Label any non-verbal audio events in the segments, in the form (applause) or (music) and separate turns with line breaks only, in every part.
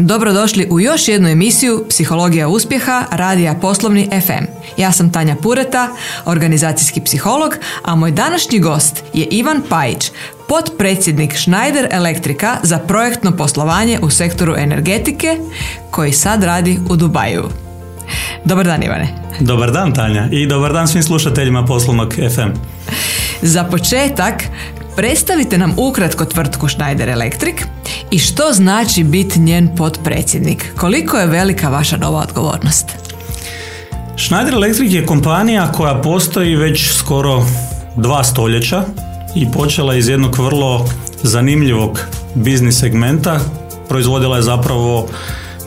Dobrodošli u još jednu emisiju Psihologija uspjeha Radija Poslovni FM. Ja sam Tanja Pureta, organizacijski psiholog, a moj današnji gost je Ivan Pajić, potpredsjednik Schneider Elektrika za projektno poslovanje u sektoru energetike koji sad radi u Dubaju. Dobar dan Ivane.
Dobar dan Tanja i dobar dan svim slušateljima Poslovnog FM.
Za početak, predstavite nam ukratko tvrtku Schneider Electric i što znači biti njen potpredsjednik. Koliko je velika vaša nova odgovornost?
Schneider Electric je kompanija koja postoji već skoro dva stoljeća i počela iz jednog vrlo zanimljivog biznis segmenta. Proizvodila je zapravo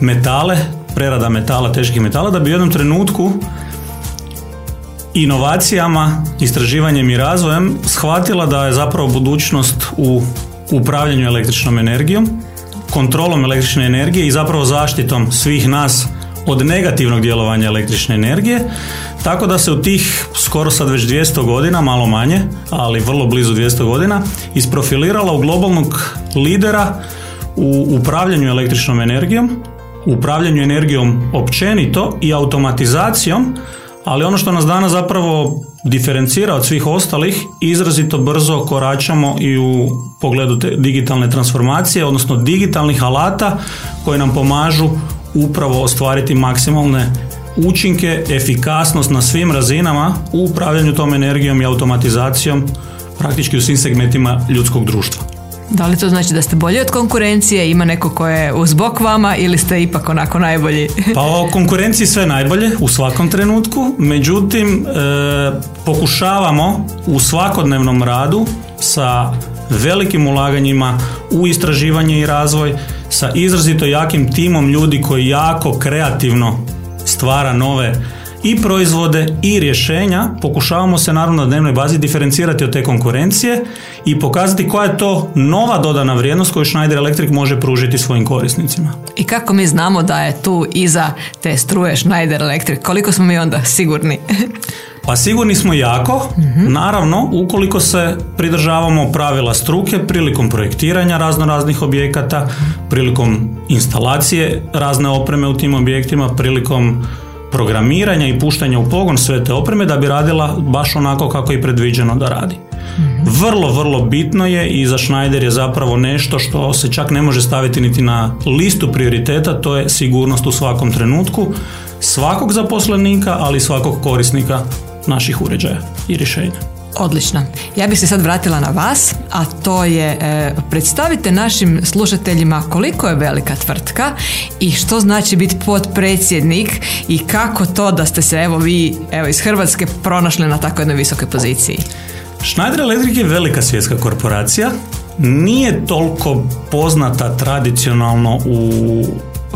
metale, prerada metala, teških metala, da bi u jednom trenutku inovacijama, istraživanjem i razvojem shvatila da je zapravo budućnost u upravljanju električnom energijom, kontrolom električne energije i zapravo zaštitom svih nas od negativnog djelovanja električne energije, tako da se u tih skoro sad već 200 godina, malo manje, ali vrlo blizu 200 godina, isprofilirala u globalnog lidera u upravljanju električnom energijom, upravljanju energijom općenito i automatizacijom ali ono što nas danas zapravo diferencira od svih ostalih, izrazito brzo koračamo i u pogledu te digitalne transformacije, odnosno digitalnih alata koji nam pomažu upravo ostvariti maksimalne učinke, efikasnost na svim razinama u upravljanju tom energijom i automatizacijom praktički u svim segmentima ljudskog društva.
Da li to znači da ste bolji od konkurencije, ima neko ko je uz bok vama ili ste ipak onako najbolji?
pa o (laughs) konkurenciji sve najbolje u svakom trenutku, međutim e, pokušavamo u svakodnevnom radu sa velikim ulaganjima u istraživanje i razvoj, sa izrazito jakim timom ljudi koji jako kreativno stvara nove i proizvode i rješenja, pokušavamo se naravno na dnevnoj bazi diferencirati od te konkurencije i pokazati koja je to nova dodana vrijednost koju Schneider Electric može pružiti svojim korisnicima.
I kako mi znamo da je tu iza te struje Schneider Electric? Koliko smo mi onda sigurni? (laughs)
Pa sigurni smo jako, naravno, ukoliko se pridržavamo pravila struke prilikom projektiranja razno raznih objekata, prilikom instalacije razne opreme u tim objektima, prilikom programiranja i puštanja u pogon sve te opreme da bi radila baš onako kako je predviđeno da radi. Vrlo, vrlo bitno je i za Schneider je zapravo nešto što se čak ne može staviti niti na listu prioriteta, to je sigurnost u svakom trenutku svakog zaposlenika, ali i svakog korisnika naših uređaja i rješenja.
Odlično. Ja bih se sad vratila na vas, a to je e, predstavite našim slušateljima koliko je velika tvrtka i što znači biti potpredsjednik i kako to da ste se evo vi evo iz Hrvatske pronašli na tako jednoj visokoj poziciji.
Schneider Electric je velika svjetska korporacija, nije toliko poznata tradicionalno u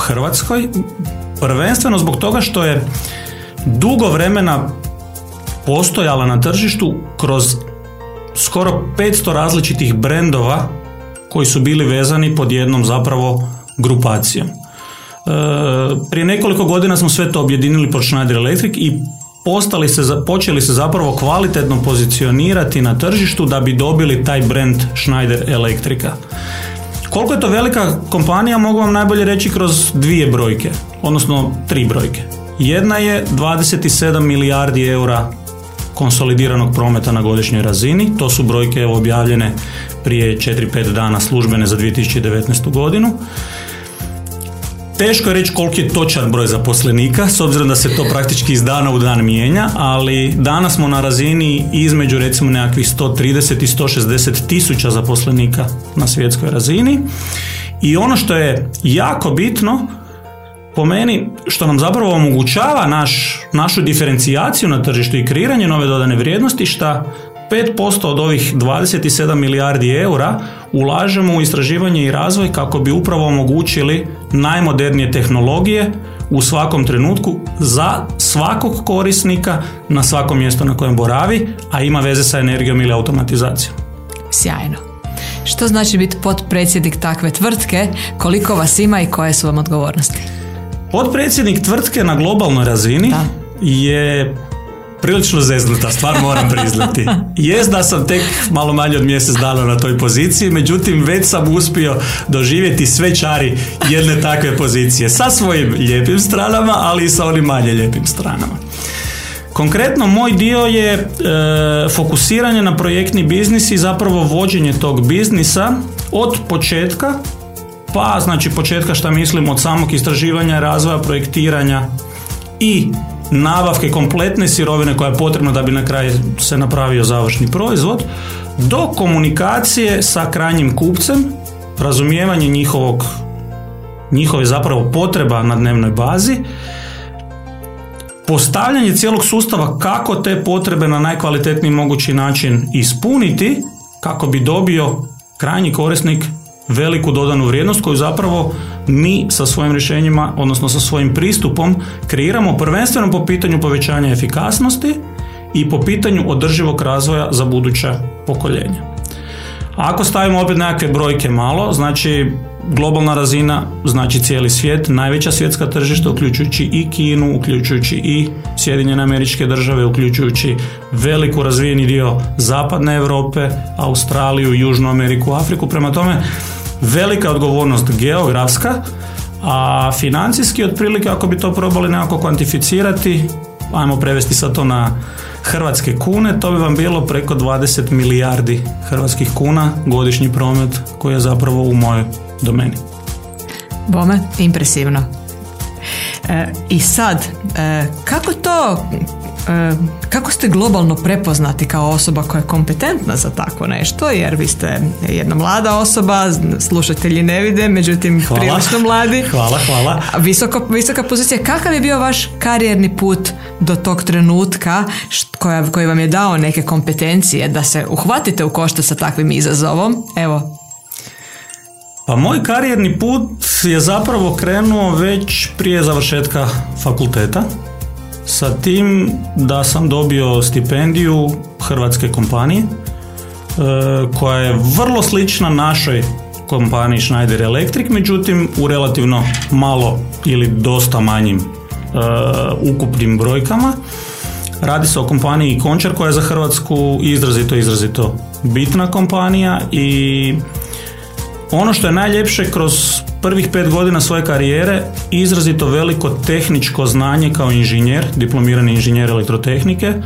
Hrvatskoj, prvenstveno zbog toga što je dugo vremena postojala na tržištu kroz skoro 500 različitih brendova koji su bili vezani pod jednom zapravo grupacijom. E, prije nekoliko godina smo sve to objedinili pod Schneider Electric i postali se, počeli se zapravo kvalitetno pozicionirati na tržištu da bi dobili taj brand Schneider Electrica. Koliko je to velika kompanija mogu vam najbolje reći kroz dvije brojke, odnosno tri brojke. Jedna je 27 milijardi eura konsolidiranog prometa na godišnjoj razini. To su brojke objavljene prije 4-5 dana službene za 2019. godinu. Teško je reći koliki je točan broj zaposlenika, s obzirom da se to praktički iz dana u dan mijenja, ali danas smo na razini između recimo nekakvih 130 i 160 tisuća zaposlenika na svjetskoj razini. I ono što je jako bitno, po meni što nam zapravo omogućava naš, našu diferencijaciju na tržištu i kreiranje nove dodane vrijednosti šta 5% od ovih 27 milijardi eura ulažemo u istraživanje i razvoj kako bi upravo omogućili najmodernije tehnologije u svakom trenutku za svakog korisnika na svakom mjestu na kojem boravi, a ima veze sa energijom ili automatizacijom.
Sjajno. Što znači biti potpredsjednik takve tvrtke, koliko vas ima i koje su vam odgovornosti?
Potpredsjednik tvrtke na globalnoj razini je prilično zeznuta stvar, moram priznati. (laughs) Jest da sam tek malo manje od mjesec dana na toj poziciji, međutim već sam uspio doživjeti sve čari jedne takve pozicije sa svojim lijepim stranama, ali i sa onim manje lijepim stranama. Konkretno, moj dio je e, fokusiranje na projektni biznis i zapravo vođenje tog biznisa od početka, pa znači početka šta mislim od samog istraživanja, razvoja, projektiranja i nabavke kompletne sirovine koja je potrebna da bi na kraju se napravio završni proizvod, do komunikacije sa krajnjim kupcem, razumijevanje njihovog njihove zapravo potreba na dnevnoj bazi, postavljanje cijelog sustava kako te potrebe na najkvalitetniji mogući način ispuniti kako bi dobio krajnji korisnik veliku dodanu vrijednost koju zapravo mi sa svojim rješenjima, odnosno sa svojim pristupom kreiramo prvenstveno po pitanju povećanja efikasnosti i po pitanju održivog razvoja za buduća pokoljenja. Ako stavimo opet nekakve brojke malo, znači globalna razina, znači cijeli svijet, najveća svjetska tržišta, uključujući i Kinu, uključujući i Sjedinjene američke države, uključujući veliku razvijeni dio zapadne Europe, Australiju, Južnu Ameriku, Afriku. Prema tome, velika odgovornost geografska, a financijski otprilike ako bi to probali nekako kvantificirati, ajmo prevesti sad to na hrvatske kune, to bi vam bilo preko 20 milijardi hrvatskih kuna godišnji promet koji je zapravo u mojoj domeni.
Bome, impresivno. E, I sad, e, kako to kako ste globalno prepoznati kao osoba koja je kompetentna za takvo nešto, jer vi ste jedna mlada osoba, slušatelji ne vide, međutim hvala. prilično mladi.
Hvala, hvala.
Visoko, visoka pozicija. Kakav je bio vaš karijerni put do tog trenutka koja, koji vam je dao neke kompetencije da se uhvatite u košta sa takvim izazovom? Evo,
pa moj karijerni put je zapravo krenuo već prije završetka fakulteta sa tim da sam dobio stipendiju hrvatske kompanije e, koja je vrlo slična našoj kompaniji Schneider Electric, međutim u relativno malo ili dosta manjim e, ukupnim brojkama. Radi se o kompaniji Končar koja je za Hrvatsku izrazito, izrazito bitna kompanija i ono što je najljepše kroz prvih pet godina svoje karijere izrazito veliko tehničko znanje kao inženjer, diplomirani inženjer elektrotehnike, e,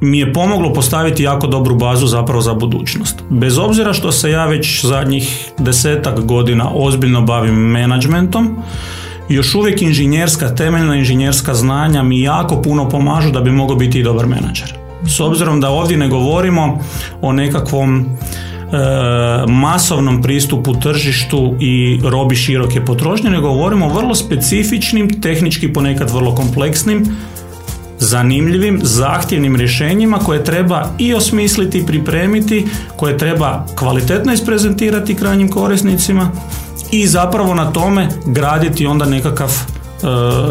mi je pomoglo postaviti jako dobru bazu zapravo za budućnost. Bez obzira što se ja već zadnjih desetak godina ozbiljno bavim menadžmentom, još uvijek inženjerska, temeljna inženjerska znanja mi jako puno pomažu da bi mogao biti i dobar menadžer. S obzirom da ovdje ne govorimo o nekakvom masovnom pristupu tržištu i robi široke potrošnje, nego govorimo o vrlo specifičnim, tehnički ponekad vrlo kompleksnim, zanimljivim, zahtjevnim rješenjima koje treba i osmisliti pripremiti, koje treba kvalitetno isprezentirati krajnjim korisnicima i zapravo na tome graditi onda nekakav E,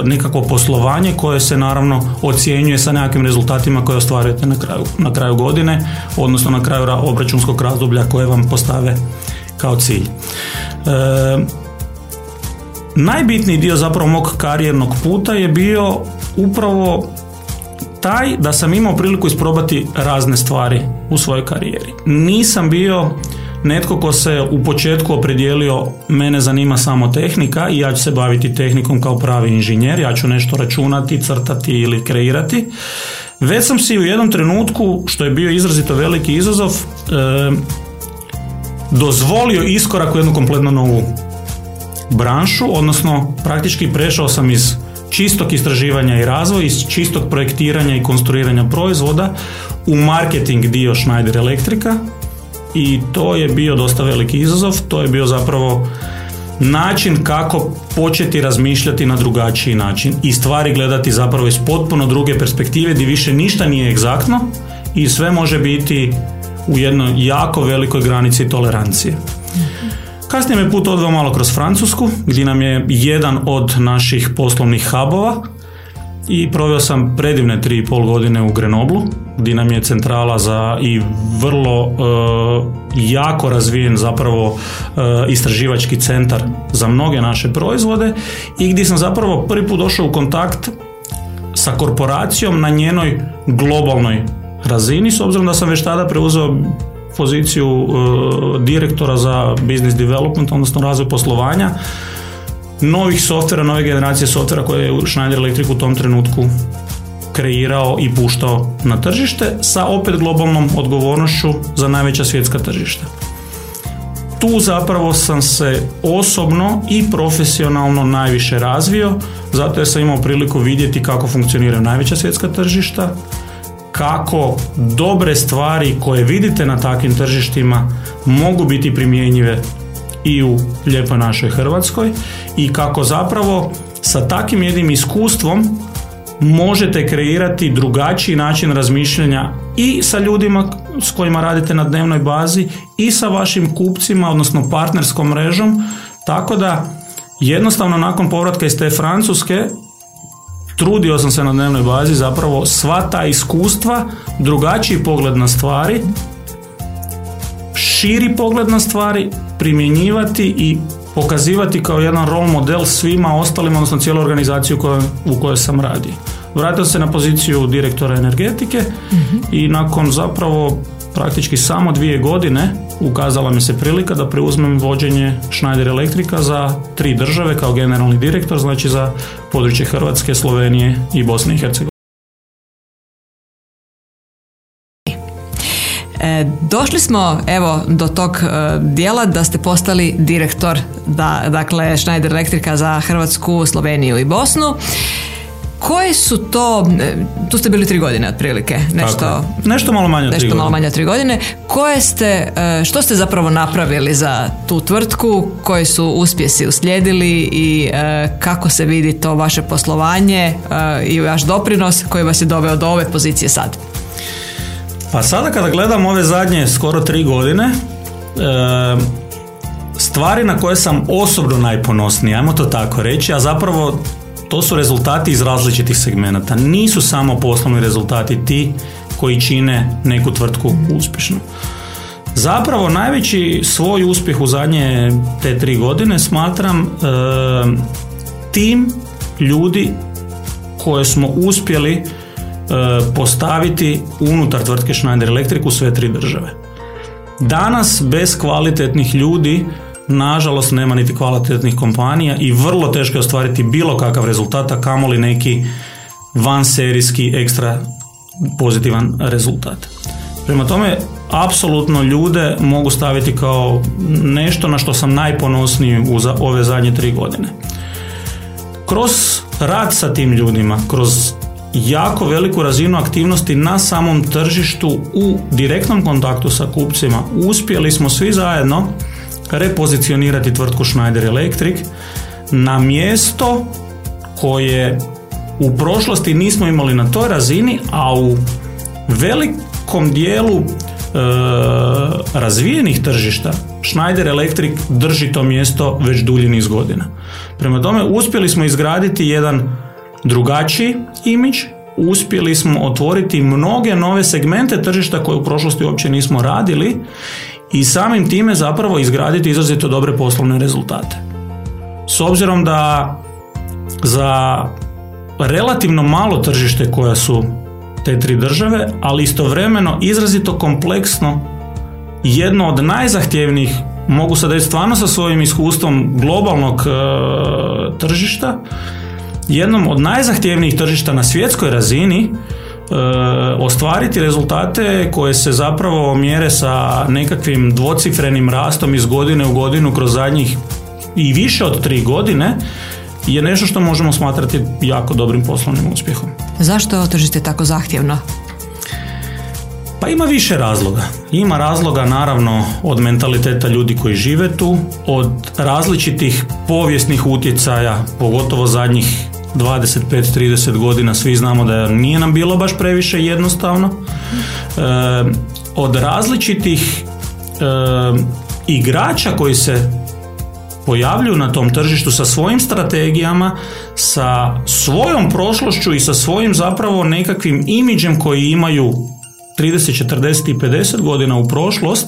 nekakvo poslovanje koje se naravno ocjenjuje sa nekakvim rezultatima koje ostvarujete na kraju, na kraju godine, odnosno na kraju obračunskog razdoblja koje vam postave kao cilj. E, najbitniji dio zapravo mog karijernog puta je bio upravo taj da sam imao priliku isprobati razne stvari u svojoj karijeri. Nisam bio netko ko se u početku opredijelio mene zanima samo tehnika i ja ću se baviti tehnikom kao pravi inženjer, ja ću nešto računati, crtati ili kreirati. Već sam si u jednom trenutku, što je bio izrazito veliki izazov, e, dozvolio iskorak u jednu kompletno novu branšu, odnosno praktički prešao sam iz čistog istraživanja i razvoja, iz čistog projektiranja i konstruiranja proizvoda u marketing dio Schneider Elektrika, i to je bio dosta veliki izazov, to je bio zapravo način kako početi razmišljati na drugačiji način i stvari gledati zapravo iz potpuno druge perspektive gdje više ništa nije egzaktno i sve može biti u jednoj jako velikoj granici tolerancije. Kasnije me put odveo malo kroz Francusku, gdje nam je jedan od naših poslovnih hubova i proveo sam predivne tri i pol godine u Grenoblu, gdje nam je centrala za i vrlo e, jako razvijen zapravo e, istraživački centar za mnoge naše proizvode i gdje sam zapravo prvi put došao u kontakt sa korporacijom na njenoj globalnoj razini, s obzirom da sam već tada preuzeo poziciju e, direktora za business development, odnosno razvoj poslovanja, novih softvera, nove generacije softvera koje je Schneider Electric u tom trenutku kreirao i puštao na tržište sa opet globalnom odgovornošću za najveća svjetska tržišta. Tu zapravo sam se osobno i profesionalno najviše razvio, zato jer sam imao priliku vidjeti kako funkcioniraju najveća svjetska tržišta, kako dobre stvari koje vidite na takvim tržištima mogu biti primjenjive i u lijepoj našoj Hrvatskoj i kako zapravo sa takvim jednim iskustvom možete kreirati drugačiji način razmišljanja i sa ljudima s kojima radite na dnevnoj bazi i sa vašim kupcima, odnosno partnerskom mrežom, tako da jednostavno nakon povratka iz te Francuske trudio sam se na dnevnoj bazi zapravo sva ta iskustva, drugačiji pogled na stvari, širi pogled na stvari, primjenjivati i pokazivati kao jedan rol model svima ostalima, odnosno cijeloj organizaciji u kojoj, sam radio. Vratio se na poziciju direktora energetike i nakon zapravo praktički samo dvije godine ukazala mi se prilika da preuzmem vođenje Schneider Elektrika za tri države kao generalni direktor, znači za područje Hrvatske, Slovenije i Bosne i Hercegovine.
E, došli smo evo do tog e, dijela da ste postali direktor da, dakle Schneider Elektrika za Hrvatsku, Sloveniju i Bosnu. Koje su to, e, tu ste bili tri godine otprilike, nešto,
nešto malo manje od
nešto
tri
malo manje od tri godine. Koje ste, što ste zapravo napravili za tu tvrtku, koji su uspjesi uslijedili i kako se vidi to vaše poslovanje i vaš doprinos koji vas je doveo do ove pozicije sad?
Pa sada kada gledam ove zadnje skoro tri godine, stvari na koje sam osobno najponosniji, ajmo to tako reći, a zapravo to su rezultati iz različitih segmenata. Nisu samo poslovni rezultati ti koji čine neku tvrtku uspješnu. Zapravo najveći svoj uspjeh u zadnje te tri godine smatram tim ljudi koje smo uspjeli E, postaviti unutar tvrtke Schneider Electric u sve tri države. Danas bez kvalitetnih ljudi nažalost nema niti kvalitetnih kompanija i vrlo teško je ostvariti bilo kakav rezultat, a kamoli neki vanserijski ekstra pozitivan rezultat. Prema tome, apsolutno ljude mogu staviti kao nešto na što sam najponosniji u ove zadnje tri godine. Kroz rad sa tim ljudima, kroz jako veliku razinu aktivnosti na samom tržištu u direktnom kontaktu sa kupcima. Uspjeli smo svi zajedno repozicionirati tvrtku Schneider Electric na mjesto koje u prošlosti nismo imali na toj razini, a u velikom dijelu e, razvijenih tržišta Schneider Electric drži to mjesto već dulji niz godina. Prema tome uspjeli smo izgraditi jedan drugačiji imidž, uspjeli smo otvoriti mnoge nove segmente tržišta koje u prošlosti uopće nismo radili i samim time zapravo izgraditi izrazito dobre poslovne rezultate. S obzirom da za relativno malo tržište koja su te tri države, ali istovremeno izrazito kompleksno jedno od najzahtjevnijih mogu sad reći stvarno sa svojim iskustvom globalnog e, tržišta jednom od najzahtjevnijih tržišta na svjetskoj razini e, ostvariti rezultate koje se zapravo mjere sa nekakvim dvocifrenim rastom iz godine u godinu kroz zadnjih i više od tri godine je nešto što možemo smatrati jako dobrim poslovnim uspjehom.
Zašto je tržište tako zahtjevno?
Pa ima više razloga. Ima razloga naravno od mentaliteta ljudi koji žive tu, od različitih povijesnih utjecaja, pogotovo zadnjih 25-30 godina svi znamo da nije nam bilo baš previše jednostavno. E, od različitih e, igrača koji se pojavljuju na tom tržištu sa svojim strategijama, sa svojom prošlošću i sa svojim zapravo nekakvim imidžem koji imaju 30, 40 i 50 godina u prošlost,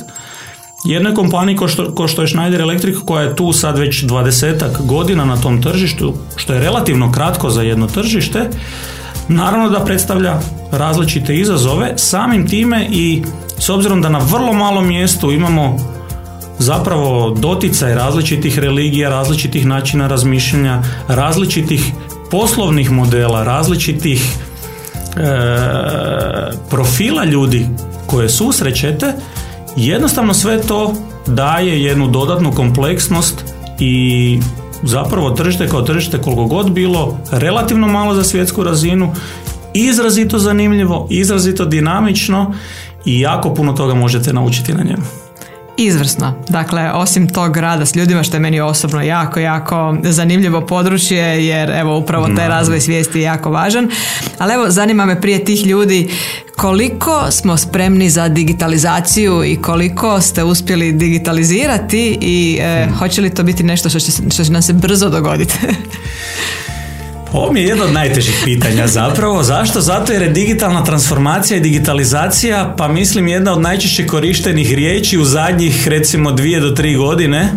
jednoj kompaniji ko što, ko što je Schneider Electric koja je tu sad već dvadesetak godina na tom tržištu, što je relativno kratko za jedno tržište, naravno da predstavlja različite izazove, samim time i s obzirom da na vrlo malom mjestu imamo zapravo doticaj različitih religija, različitih načina razmišljanja, različitih poslovnih modela, različitih e, profila ljudi koje susrećete, jednostavno sve to daje jednu dodatnu kompleksnost i zapravo tržište kao tržište koliko god bilo relativno malo za svjetsku razinu, izrazito zanimljivo, izrazito dinamično i jako puno toga možete naučiti na njemu.
Izvrsno. Dakle, osim tog rada s ljudima, što je meni osobno jako, jako zanimljivo područje, jer evo upravo taj razvoj svijesti je jako važan. Ali evo, zanima me prije tih ljudi koliko smo spremni za digitalizaciju i koliko ste uspjeli digitalizirati i e, hmm. hoće li to biti nešto što će, što će nam se brzo dogoditi? (laughs)
Ovo mi je jedno od najtežih pitanja zapravo. Zašto? Zato jer je digitalna transformacija i digitalizacija, pa mislim jedna od najčešće korištenih riječi u zadnjih recimo dvije do tri godine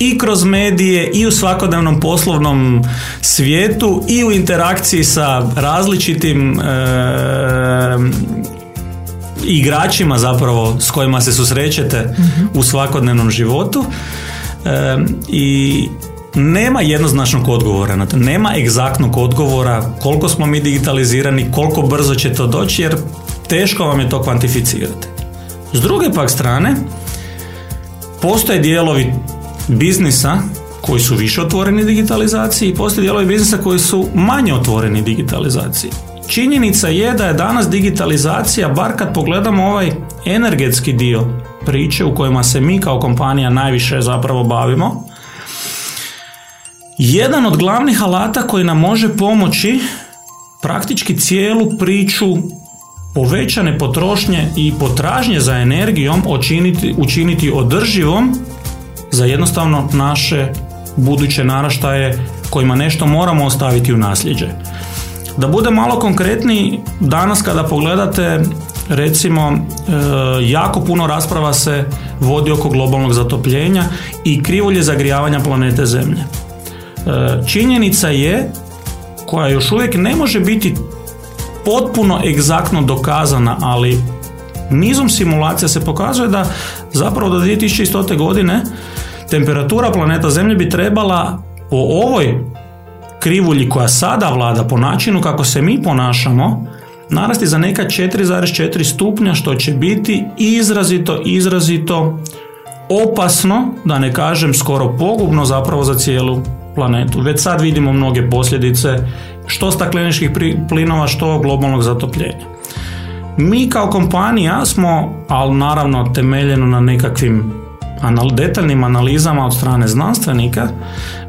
i kroz medije i u svakodnevnom poslovnom svijetu i u interakciji sa različitim e, igračima zapravo s kojima se susrećete u svakodnevnom životu e, i nema jednoznačnog odgovora na to. Nema egzaktnog odgovora koliko smo mi digitalizirani, koliko brzo će to doći, jer teško vam je to kvantificirati. S druge pak strane, postoje dijelovi biznisa koji su više otvoreni digitalizaciji i postoje dijelovi biznisa koji su manje otvoreni digitalizaciji. Činjenica je da je danas digitalizacija, bar kad pogledamo ovaj energetski dio priče u kojima se mi kao kompanija najviše zapravo bavimo, jedan od glavnih alata koji nam može pomoći praktički cijelu priču povećane potrošnje i potražnje za energijom učiniti, učiniti održivom za jednostavno naše buduće naraštaje kojima nešto moramo ostaviti u nasljeđe. Da bude malo konkretniji, danas kada pogledate recimo e, jako puno rasprava se vodi oko globalnog zatopljenja i krivulje zagrijavanja planete Zemlje. E, činjenica je koja još uvijek ne može biti potpuno egzaktno dokazana, ali nizom simulacija se pokazuje da zapravo do 2100. godine temperatura planeta Zemlje bi trebala po ovoj krivulji koja sada vlada po načinu kako se mi ponašamo narasti za neka 4,4 stupnja što će biti izrazito, izrazito opasno, da ne kažem skoro pogubno zapravo za cijelu planetu. Već sad vidimo mnoge posljedice što stakleničkih plinova, što globalnog zatopljenja. Mi kao kompanija smo, ali naravno temeljeno na nekakvim detaljnim analizama od strane znanstvenika,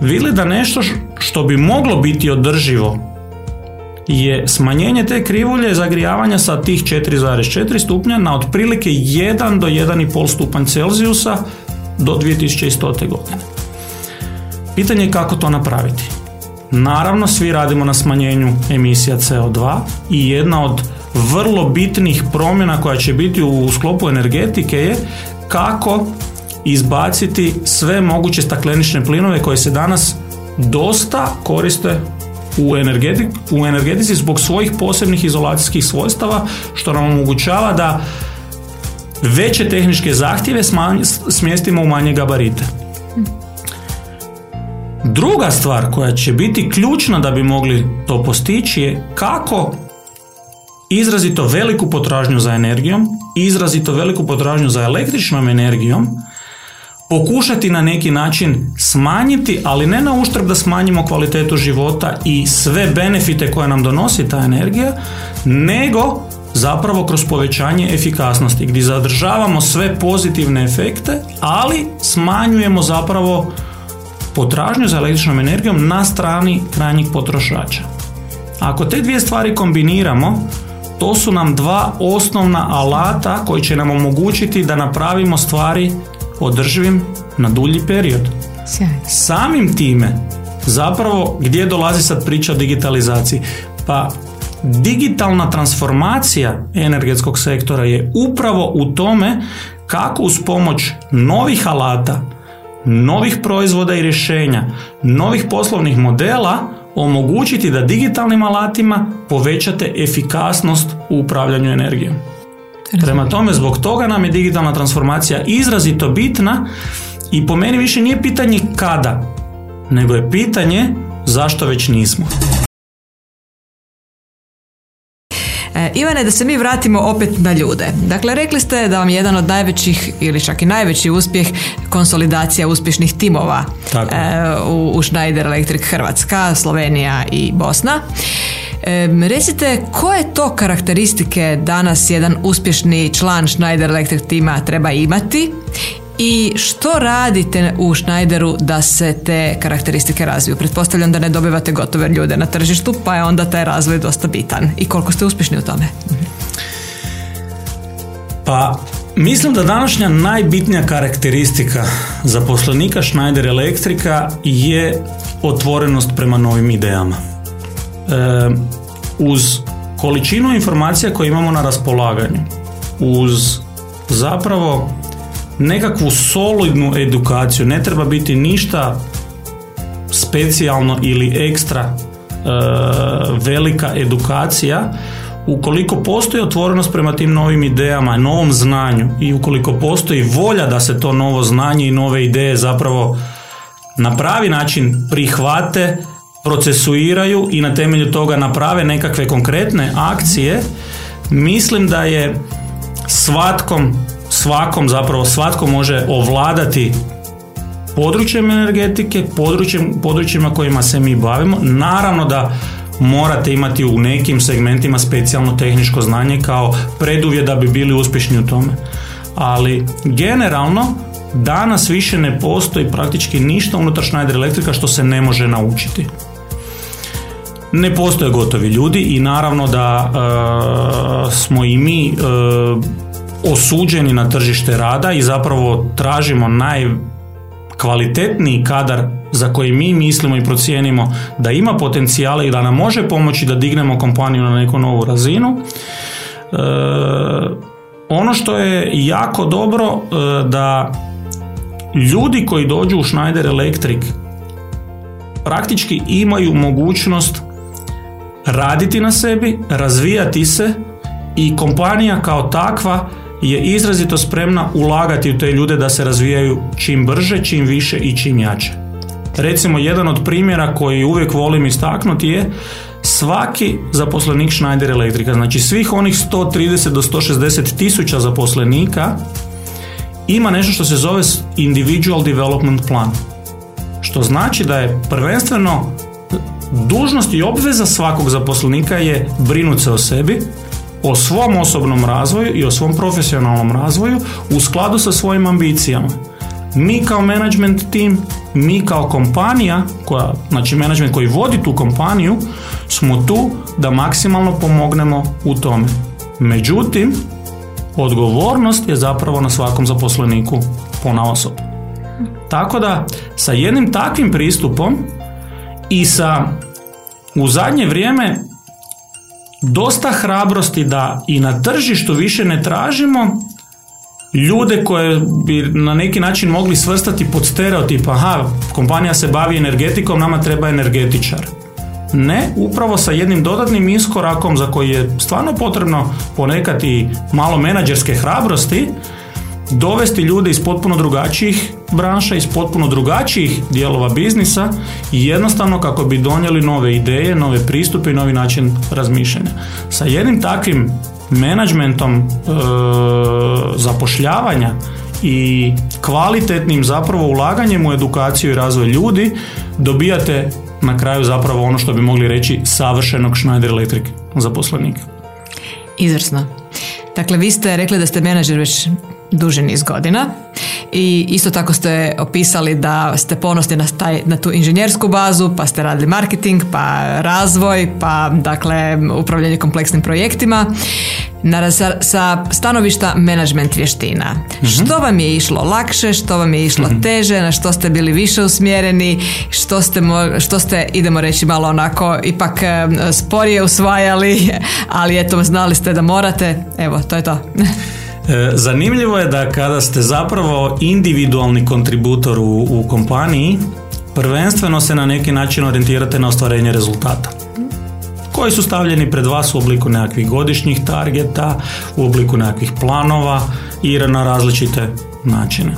vidjeli da nešto što bi moglo biti održivo je smanjenje te krivulje zagrijavanja sa tih 4,4 stupnja na otprilike 1 do 1,5 stupanj Celzijusa do 2100. godine. Pitanje je kako to napraviti. Naravno, svi radimo na smanjenju emisija CO2 i jedna od vrlo bitnih promjena koja će biti u sklopu energetike je kako izbaciti sve moguće staklenične plinove koje se danas dosta koriste u, energetik, u energetici zbog svojih posebnih izolacijskih svojstava što nam omogućava da veće tehničke zahtjeve smjestimo u manje gabarite. Druga stvar koja će biti ključna da bi mogli to postići je kako izrazito veliku potražnju za energijom, izrazito veliku potražnju za električnom energijom, pokušati na neki način smanjiti, ali ne na uštrb da smanjimo kvalitetu života i sve benefite koje nam donosi ta energija, nego zapravo kroz povećanje efikasnosti gdje zadržavamo sve pozitivne efekte, ali smanjujemo zapravo potražnju za električnom energijom na strani krajnjih potrošača. Ako te dvije stvari kombiniramo, to su nam dva osnovna alata koji će nam omogućiti da napravimo stvari održivim na dulji period. Samim time, zapravo gdje dolazi sad priča o digitalizaciji? Pa digitalna transformacija energetskog sektora je upravo u tome kako uz pomoć novih alata, novih proizvoda i rješenja, novih poslovnih modela omogućiti da digitalnim alatima povećate efikasnost u upravljanju energijom. Prema tome, zbog toga nam je digitalna transformacija izrazito bitna i po meni više nije pitanje kada, nego je pitanje zašto već nismo.
Ivane, da se mi vratimo opet na ljude. Dakle, rekli ste da vam je jedan od najvećih ili čak i najveći uspjeh konsolidacija uspješnih timova e, u, u Schneider Electric Hrvatska, Slovenija i Bosna. E, recite, koje to karakteristike danas jedan uspješni član Schneider Electric tima treba imati i što radite u Schneideru da se te karakteristike razviju? Pretpostavljam da ne dobivate gotove ljude na tržištu, pa je onda taj razvoj dosta bitan. I koliko ste uspješni u tome?
Pa, mislim da današnja najbitnija karakteristika zaposlenika Schneider Elektrika je otvorenost prema novim idejama. E, uz količinu informacija koje imamo na raspolaganju, uz zapravo nekakvu solidnu edukaciju, ne treba biti ništa specijalno ili ekstra e, velika edukacija. Ukoliko postoji otvorenost prema tim novim idejama, novom znanju i ukoliko postoji volja da se to novo znanje i nove ideje zapravo na pravi način prihvate, procesuiraju i na temelju toga naprave nekakve konkretne akcije, mislim da je svatkom svakom zapravo svatko može ovladati područjem energetike, područjem, područjima kojima se mi bavimo. Naravno da morate imati u nekim segmentima specijalno tehničko znanje kao preduvjet da bi bili uspješni u tome. Ali generalno danas više ne postoji praktički ništa unutar Schneider Elektrika što se ne može naučiti. Ne postoje gotovi ljudi i naravno da e, smo i mi e, osuđeni na tržište rada i zapravo tražimo najkvalitetniji kadar za koji mi mislimo i procijenimo da ima potencijale i da nam može pomoći da dignemo kompaniju na neku novu razinu. E, ono što je jako dobro e, da ljudi koji dođu u Schneider Electric praktički imaju mogućnost raditi na sebi, razvijati se i kompanija kao takva je izrazito spremna ulagati u te ljude da se razvijaju čim brže, čim više i čim jače. Recimo, jedan od primjera koji uvijek volim istaknuti je svaki zaposlenik Schneider Elektrika, znači svih onih 130 do 160 tisuća zaposlenika ima nešto što se zove Individual Development Plan. Što znači da je prvenstveno dužnost i obveza svakog zaposlenika je brinuti se o sebi, o svom osobnom razvoju i o svom profesionalnom razvoju u skladu sa svojim ambicijama. Mi kao management tim, mi kao kompanija, koja, znači management koji vodi tu kompaniju, smo tu da maksimalno pomognemo u tome. Međutim, odgovornost je zapravo na svakom zaposleniku po osob. Tako da, sa jednim takvim pristupom i sa u zadnje vrijeme dosta hrabrosti da i na tržištu više ne tražimo ljude koje bi na neki način mogli svrstati pod stereotip, aha, kompanija se bavi energetikom, nama treba energetičar. Ne, upravo sa jednim dodatnim iskorakom za koji je stvarno potrebno ponekad i malo menadžerske hrabrosti, dovesti ljude iz potpuno drugačijih branša, iz potpuno drugačijih dijelova biznisa i jednostavno kako bi donijeli nove ideje, nove pristupe i novi način razmišljanja. Sa jednim takvim menadžmentom e, zapošljavanja i kvalitetnim zapravo ulaganjem u edukaciju i razvoj ljudi dobijate na kraju zapravo ono što bi mogli reći savršenog Schneider Electric zaposlenika.
Izvrsno. Dakle, vi ste rekli da ste menadžer već duži niz godina i isto tako ste opisali da ste ponosni na, taj, na tu inženjersku bazu, pa ste radili marketing, pa razvoj, pa dakle upravljanje kompleksnim projektima. Na, sa, sa stanovišta management vještina. mm Što vam je išlo lakše, što vam je išlo mm teže, na što ste bili više usmjereni, što ste, što ste, idemo reći malo onako, ipak sporije usvajali, (laughs) ali eto, znali ste da morate, evo, to je to. (laughs)
E, zanimljivo je da kada ste zapravo individualni kontributor u, u kompaniji, prvenstveno se na neki način orijentirate na ostvarenje rezultata koji su stavljeni pred vas u obliku nekakvih godišnjih targeta, u obliku nekakvih planova i na različite načine.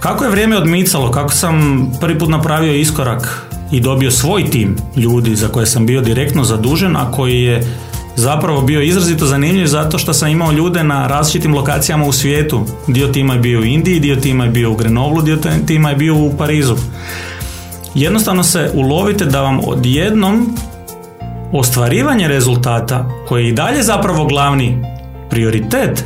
Kako je vrijeme odmicalo, kako sam prvi put napravio iskorak i dobio svoj tim ljudi za koje sam bio direktno zadužen, a koji je zapravo bio izrazito zanimljiv zato što sam imao ljude na različitim lokacijama u svijetu. Dio tima je bio u Indiji, dio tima je bio u Grenovlu, dio tima je bio u Parizu. Jednostavno se ulovite da vam odjednom ostvarivanje rezultata koji je i dalje zapravo glavni prioritet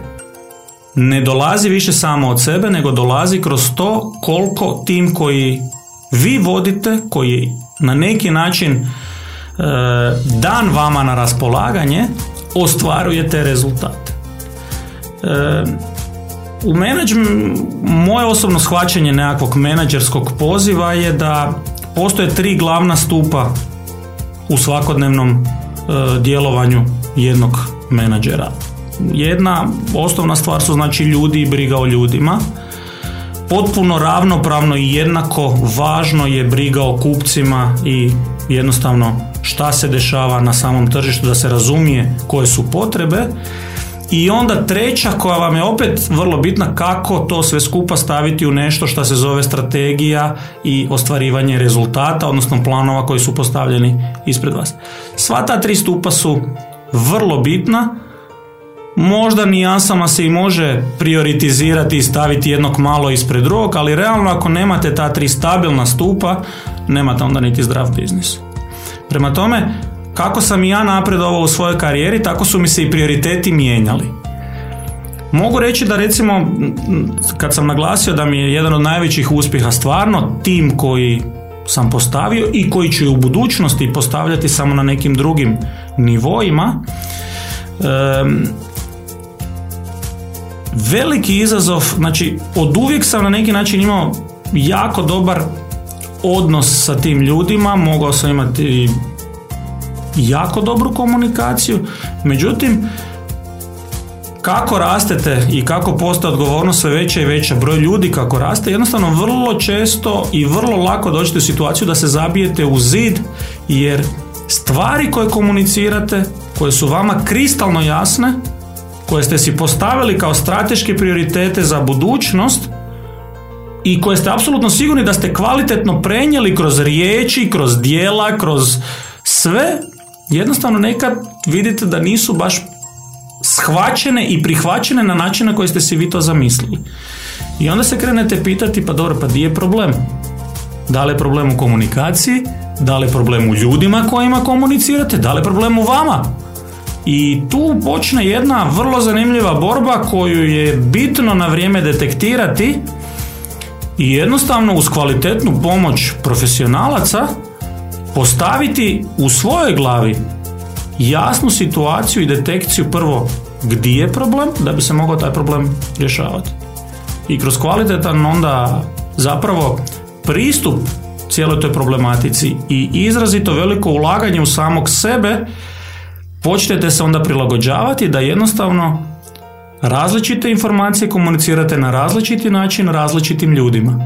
ne dolazi više samo od sebe nego dolazi kroz to koliko tim koji vi vodite koji na neki način dan vama na raspolaganje ostvarujete rezultate. E, u menadžmentu, moje osobno shvaćanje nekakvog menadžerskog poziva je da postoje tri glavna stupa u svakodnevnom e, djelovanju jednog menadžera. Jedna osnovna stvar su znači ljudi i briga o ljudima. Potpuno ravnopravno i jednako važno je briga o kupcima i jednostavno šta se dešava na samom tržištu da se razumije koje su potrebe i onda treća koja vam je opet vrlo bitna kako to sve skupa staviti u nešto što se zove strategija i ostvarivanje rezultata, odnosno planova koji su postavljeni ispred vas. Sva ta tri stupa su vrlo bitna, možda nijansama se i može prioritizirati i staviti jednog malo ispred drugog, ali realno ako nemate ta tri stabilna stupa, nemate onda niti zdrav biznis. Prema tome, kako sam i ja napredovao u svojoj karijeri, tako su mi se i prioriteti mijenjali. Mogu reći da recimo kad sam naglasio da mi je jedan od najvećih uspjeha stvarno tim koji sam postavio i koji ću u budućnosti postavljati samo na nekim drugim nivoima. Veliki izazov, znači od uvijek sam na neki način imao jako dobar odnos sa tim ljudima, mogao sam imati jako dobru komunikaciju, međutim kako rastete i kako postaje odgovornost sve veća i veća? Broj ljudi kako raste, jednostavno vrlo često i vrlo lako dođete u situaciju da se zabijete u zid jer stvari koje komunicirate, koje su vama kristalno jasne, koje ste si postavili kao strateške prioritete za budućnost i koje ste apsolutno sigurni da ste kvalitetno prenijeli kroz riječi, kroz dijela, kroz sve, jednostavno nekad vidite da nisu baš shvaćene i prihvaćene na način na koji ste si vi to zamislili. I onda se krenete pitati, pa dobro, pa di je problem? Da li je problem u komunikaciji? Da li je problem u ljudima kojima komunicirate? Da li je problem u vama? I tu počne jedna vrlo zanimljiva borba koju je bitno na vrijeme detektirati i jednostavno uz kvalitetnu pomoć profesionalaca postaviti u svojoj glavi jasnu situaciju i detekciju prvo gdje je problem da bi se mogao taj problem rješavati. I kroz kvalitetan onda zapravo pristup cijeloj toj problematici i izrazito veliko ulaganje u samog sebe počnete se onda prilagođavati da jednostavno različite informacije komunicirate na različiti način različitim ljudima.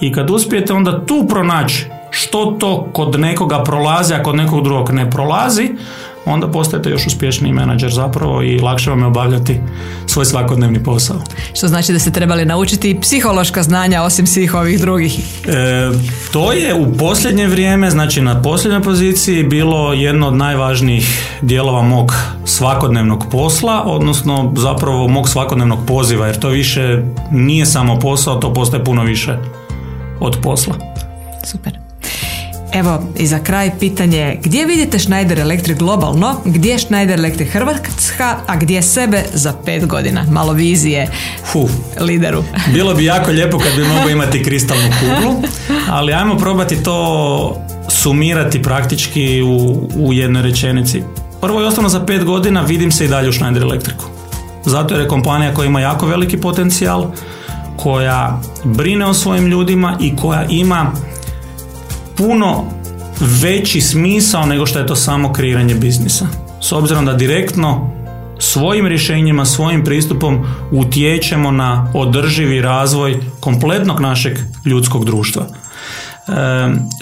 I kad uspijete onda tu pronaći što to kod nekoga prolazi, a kod nekog drugog ne prolazi, onda postajete još uspješniji menadžer zapravo i lakše vam je obavljati svoj svakodnevni posao.
Što znači da ste trebali naučiti i psihološka znanja osim svih ovih drugih?
E, to je u posljednje vrijeme, znači na posljednjoj poziciji bilo jedno od najvažnijih dijelova mog svakodnevnog posla, odnosno zapravo mog svakodnevnog poziva, jer to više nije samo posao, to postaje puno više od posla.
Super. Evo, i za kraj pitanje, gdje vidite Schneider Electric globalno, gdje je Schneider Electric Hrvatska, a gdje sebe za pet godina? Malo vizije Fu. lideru.
Bilo bi jako (laughs) lijepo kad bi mogao imati kristalnu kuglu, ali ajmo probati to sumirati praktički u, u jednoj rečenici. Prvo i osnovno za pet godina vidim se i dalje u Schneider Electricu. Zato jer je kompanija koja ima jako veliki potencijal, koja brine o svojim ljudima i koja ima puno veći smisao nego što je to samo kreiranje biznisa. S obzirom da direktno svojim rješenjima, svojim pristupom utječemo na održivi razvoj kompletnog našeg ljudskog društva.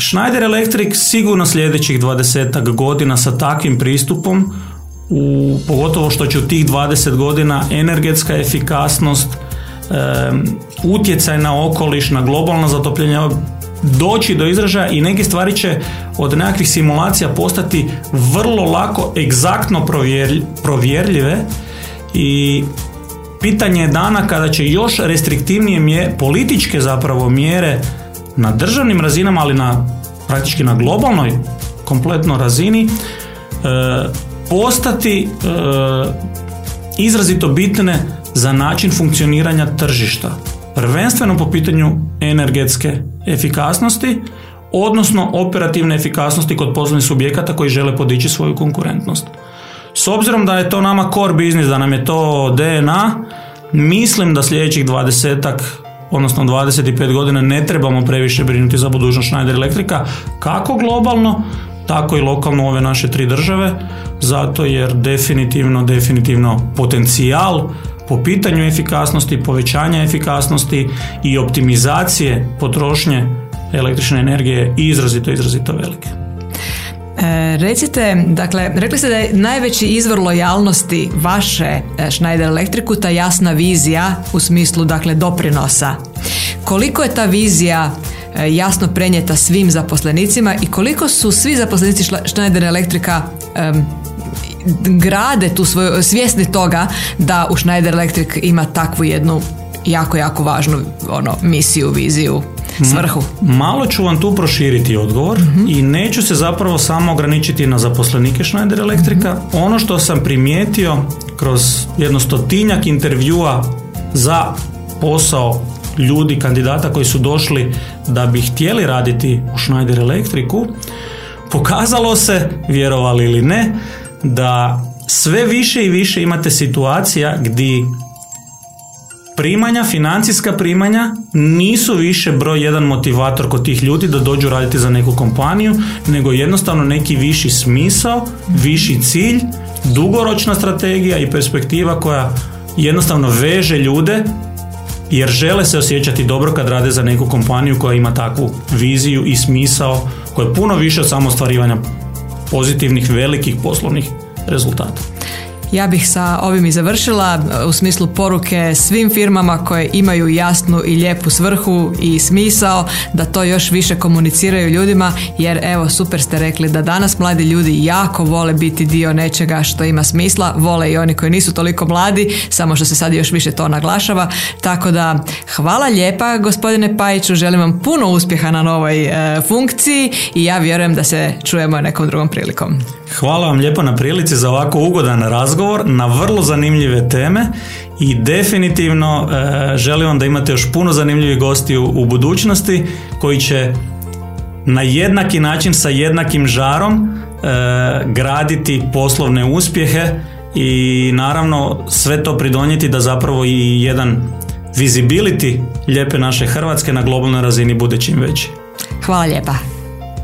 Schneider Electric sigurno sljedećih 20 godina sa takvim pristupom u, pogotovo što će u tih 20 godina energetska efikasnost, utjecaj na okoliš, na globalno zatopljenje doći do izražaja i neke stvari će od nekakvih simulacija postati vrlo lako, egzaktno provjerljive i pitanje je dana kada će još restriktivnije mjere, političke zapravo mjere na državnim razinama, ali na praktički na globalnoj kompletno razini e, postati e, izrazito bitne za način funkcioniranja tržišta. Prvenstveno po pitanju energetske efikasnosti, odnosno operativne efikasnosti kod poslovnih subjekata koji žele podići svoju konkurentnost. S obzirom da je to nama core biznis, da nam je to DNA, mislim da sljedećih 20 odnosno 25 godina ne trebamo previše brinuti za budućnost Schneider Elektrika, kako globalno, tako i lokalno ove naše tri države, zato jer definitivno, definitivno potencijal po pitanju efikasnosti, povećanja efikasnosti i optimizacije potrošnje električne energije je izrazito, izrazito velike.
E, recite, dakle, rekli ste da je najveći izvor lojalnosti vaše e, Schneider Elektriku ta jasna vizija u smislu, dakle, doprinosa. Koliko je ta vizija e, jasno prenijeta svim zaposlenicima i koliko su svi zaposlenici Schneider Elektrika grade tu svoju, svjesni toga da u Schneider Electric ima takvu jednu jako, jako važnu ono, misiju, viziju, svrhu.
Malo ću vam tu proširiti odgovor mhm. i neću se zapravo samo ograničiti na zaposlenike Schneider Electrica. Mhm. Ono što sam primijetio kroz jedno stotinjak intervjua za posao ljudi, kandidata koji su došli da bi htjeli raditi u Schneider Electricu, pokazalo se, vjerovali ili ne, da sve više i više imate situacija gdje primanja, financijska primanja nisu više broj jedan motivator kod tih ljudi da dođu raditi za neku kompaniju, nego jednostavno neki viši smisao, viši cilj, dugoročna strategija i perspektiva koja jednostavno veže ljude jer žele se osjećati dobro kad rade za neku kompaniju koja ima takvu viziju i smisao koja je puno više od samo ostvarivanja pozitivnih velikih poslovnih rezultata.
Ja bih sa ovim i završila e, u smislu poruke svim firmama koje imaju jasnu i lijepu svrhu i smisao da to još više komuniciraju ljudima jer evo super ste rekli da danas mladi ljudi jako vole biti dio nečega što ima smisla, vole i oni koji nisu toliko mladi, samo što se sad još više to naglašava. Tako da hvala lijepa gospodine Pajiću, želim vam puno uspjeha na novoj e, funkciji i ja vjerujem da se čujemo nekom drugom prilikom.
Hvala vam lijepo na prilici za ovako ugodan razgovor na vrlo zanimljive teme i definitivno e, želim vam da imate još puno zanimljivih gosti u, budućnosti koji će na jednaki način sa jednakim žarom e, graditi poslovne uspjehe i naravno sve to pridonijeti da zapravo i jedan visibility lijepe naše Hrvatske na globalnoj razini bude čim veći.
Hvala lijepa.